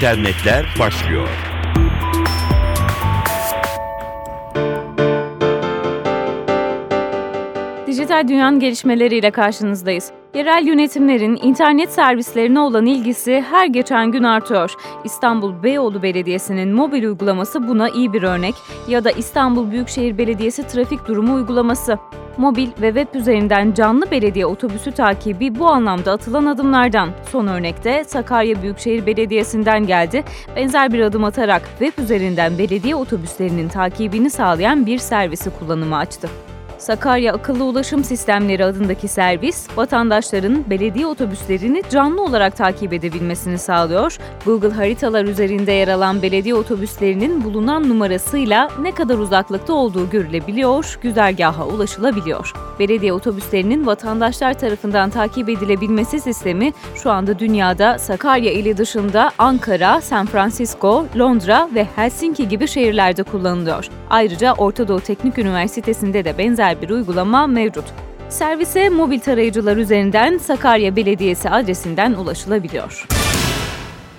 internetler başlıyor. Dijital dünyanın gelişmeleriyle karşınızdayız. Yerel yönetimlerin internet servislerine olan ilgisi her geçen gün artıyor. İstanbul Beyoğlu Belediyesi'nin mobil uygulaması buna iyi bir örnek ya da İstanbul Büyükşehir Belediyesi trafik durumu uygulaması. Mobil ve web üzerinden canlı belediye otobüsü takibi bu anlamda atılan adımlardan. Son örnekte Sakarya Büyükşehir Belediyesi'nden geldi. Benzer bir adım atarak web üzerinden belediye otobüslerinin takibini sağlayan bir servisi kullanıma açtı. Sakarya Akıllı Ulaşım Sistemleri adındaki servis, vatandaşların belediye otobüslerini canlı olarak takip edebilmesini sağlıyor. Google haritalar üzerinde yer alan belediye otobüslerinin bulunan numarasıyla ne kadar uzaklıkta olduğu görülebiliyor, güzergaha ulaşılabiliyor. Belediye otobüslerinin vatandaşlar tarafından takip edilebilmesi sistemi şu anda dünyada Sakarya ili dışında Ankara, San Francisco, Londra ve Helsinki gibi şehirlerde kullanılıyor. Ayrıca Orta Doğu Teknik Üniversitesi'nde de benzer bir uygulama mevcut. Servise mobil tarayıcılar üzerinden Sakarya Belediyesi adresinden ulaşılabiliyor.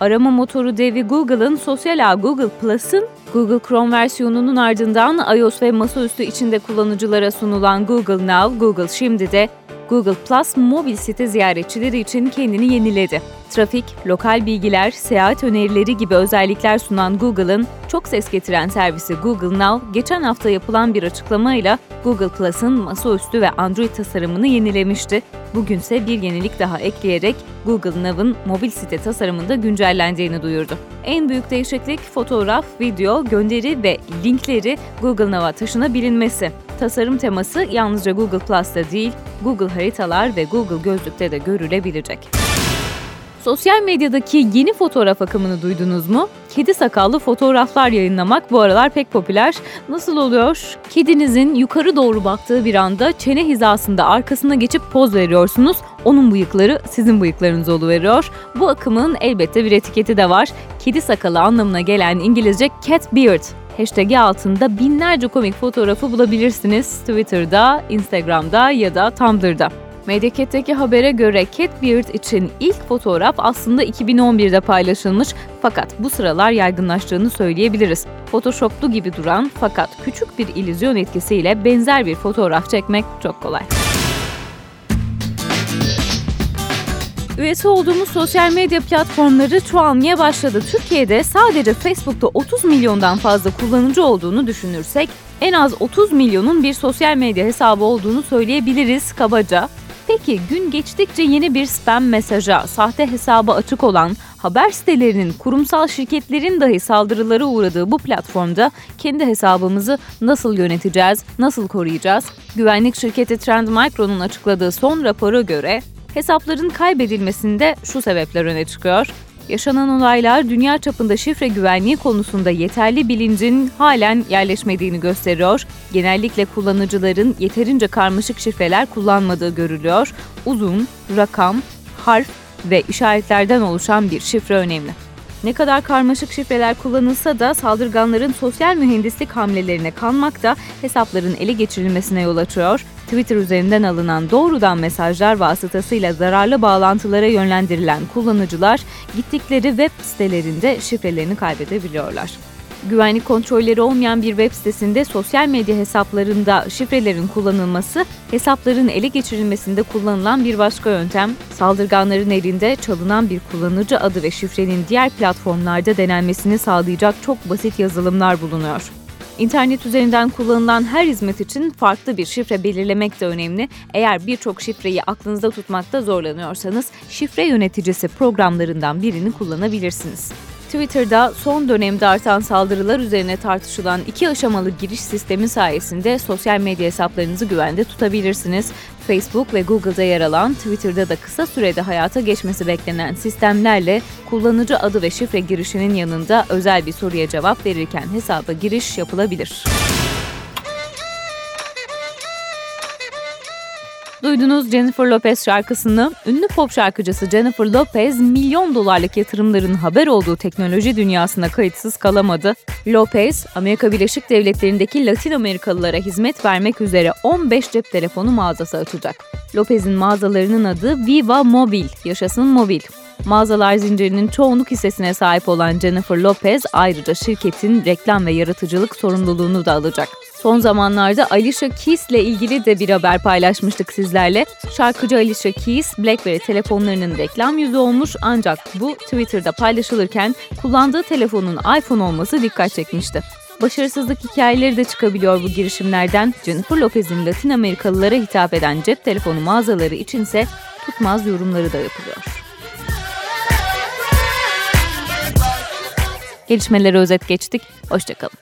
Arama motoru devi Google'ın sosyal ağ Google Plus'ın Google Chrome versiyonunun ardından iOS ve masaüstü içinde kullanıcılara sunulan Google Now, Google Şimdi de Google Plus mobil site ziyaretçileri için kendini yeniledi. Trafik, lokal bilgiler, seyahat önerileri gibi özellikler sunan Google'ın çok ses getiren servisi Google Now, geçen hafta yapılan bir açıklamayla Google Plus'ın masaüstü ve Android tasarımını yenilemişti. Bugünse bir yenilik daha ekleyerek Google Now'ın mobil site tasarımında güncellendiğini duyurdu. En büyük değişiklik fotoğraf, video, gönderi ve linkleri Google Now'a taşınabilinmesi. Tasarım teması yalnızca Google Plus'ta değil, Google Haritalar ve Google Gözlük'te de görülebilecek. Sosyal medyadaki yeni fotoğraf akımını duydunuz mu? Kedi sakallı fotoğraflar yayınlamak bu aralar pek popüler. Nasıl oluyor? Kedinizin yukarı doğru baktığı bir anda çene hizasında arkasına geçip poz veriyorsunuz. Onun bıyıkları sizin bıyıklarınız oluveriyor. Bu akımın elbette bir etiketi de var. Kedi sakalı anlamına gelen İngilizce cat beard hashtag'i altında binlerce komik fotoğrafı bulabilirsiniz Twitter'da, Instagram'da ya da Tumblr'da. Medyaket'teki habere göre Cat Beard için ilk fotoğraf aslında 2011'de paylaşılmış fakat bu sıralar yaygınlaştığını söyleyebiliriz. Photoshoplu gibi duran fakat küçük bir illüzyon etkisiyle benzer bir fotoğraf çekmek çok kolay. Üyesi olduğumuz sosyal medya platformları çoğalmaya başladı. Türkiye'de sadece Facebook'ta 30 milyondan fazla kullanıcı olduğunu düşünürsek en az 30 milyonun bir sosyal medya hesabı olduğunu söyleyebiliriz kabaca. Peki gün geçtikçe yeni bir spam mesaja, sahte hesabı açık olan, haber sitelerinin, kurumsal şirketlerin dahi saldırılara uğradığı bu platformda kendi hesabımızı nasıl yöneteceğiz, nasıl koruyacağız? Güvenlik şirketi Trend Micro'nun açıkladığı son rapora göre hesapların kaybedilmesinde şu sebepler öne çıkıyor. Yaşanan olaylar dünya çapında şifre güvenliği konusunda yeterli bilincin halen yerleşmediğini gösteriyor. Genellikle kullanıcıların yeterince karmaşık şifreler kullanmadığı görülüyor. Uzun, rakam, harf ve işaretlerden oluşan bir şifre önemli. Ne kadar karmaşık şifreler kullanılsa da saldırganların sosyal mühendislik hamlelerine kanmak da hesapların ele geçirilmesine yol açıyor. Twitter üzerinden alınan doğrudan mesajlar vasıtasıyla zararlı bağlantılara yönlendirilen kullanıcılar gittikleri web sitelerinde şifrelerini kaybedebiliyorlar. Güvenlik kontrolleri olmayan bir web sitesinde sosyal medya hesaplarında şifrelerin kullanılması, hesapların ele geçirilmesinde kullanılan bir başka yöntem, saldırganların elinde çalınan bir kullanıcı adı ve şifrenin diğer platformlarda denenmesini sağlayacak çok basit yazılımlar bulunuyor. İnternet üzerinden kullanılan her hizmet için farklı bir şifre belirlemek de önemli. Eğer birçok şifreyi aklınızda tutmakta zorlanıyorsanız şifre yöneticisi programlarından birini kullanabilirsiniz. Twitter'da son dönemde artan saldırılar üzerine tartışılan iki aşamalı giriş sistemi sayesinde sosyal medya hesaplarınızı güvende tutabilirsiniz. Facebook ve Google'da yer alan Twitter'da da kısa sürede hayata geçmesi beklenen sistemlerle kullanıcı adı ve şifre girişinin yanında özel bir soruya cevap verirken hesaba giriş yapılabilir. Duydunuz Jennifer Lopez şarkısını. Ünlü pop şarkıcısı Jennifer Lopez milyon dolarlık yatırımların haber olduğu teknoloji dünyasına kayıtsız kalamadı. Lopez, Amerika Birleşik Devletleri'ndeki Latin Amerikalılara hizmet vermek üzere 15 cep telefonu mağazası açacak. Lopez'in mağazalarının adı Viva Mobil, yaşasın mobil. Mağazalar zincirinin çoğunluk hissesine sahip olan Jennifer Lopez ayrıca şirketin reklam ve yaratıcılık sorumluluğunu da alacak. Son zamanlarda Alicia Keys ile ilgili de bir haber paylaşmıştık sizlerle. Şarkıcı Alicia Keys, BlackBerry telefonlarının reklam yüzü olmuş ancak bu Twitter'da paylaşılırken kullandığı telefonun iPhone olması dikkat çekmişti. Başarısızlık hikayeleri de çıkabiliyor bu girişimlerden. Jennifer Lopez'in Latin Amerikalılara hitap eden cep telefonu mağazaları içinse tutmaz yorumları da yapılıyor. Gelişmeleri özet geçtik. Hoşçakalın.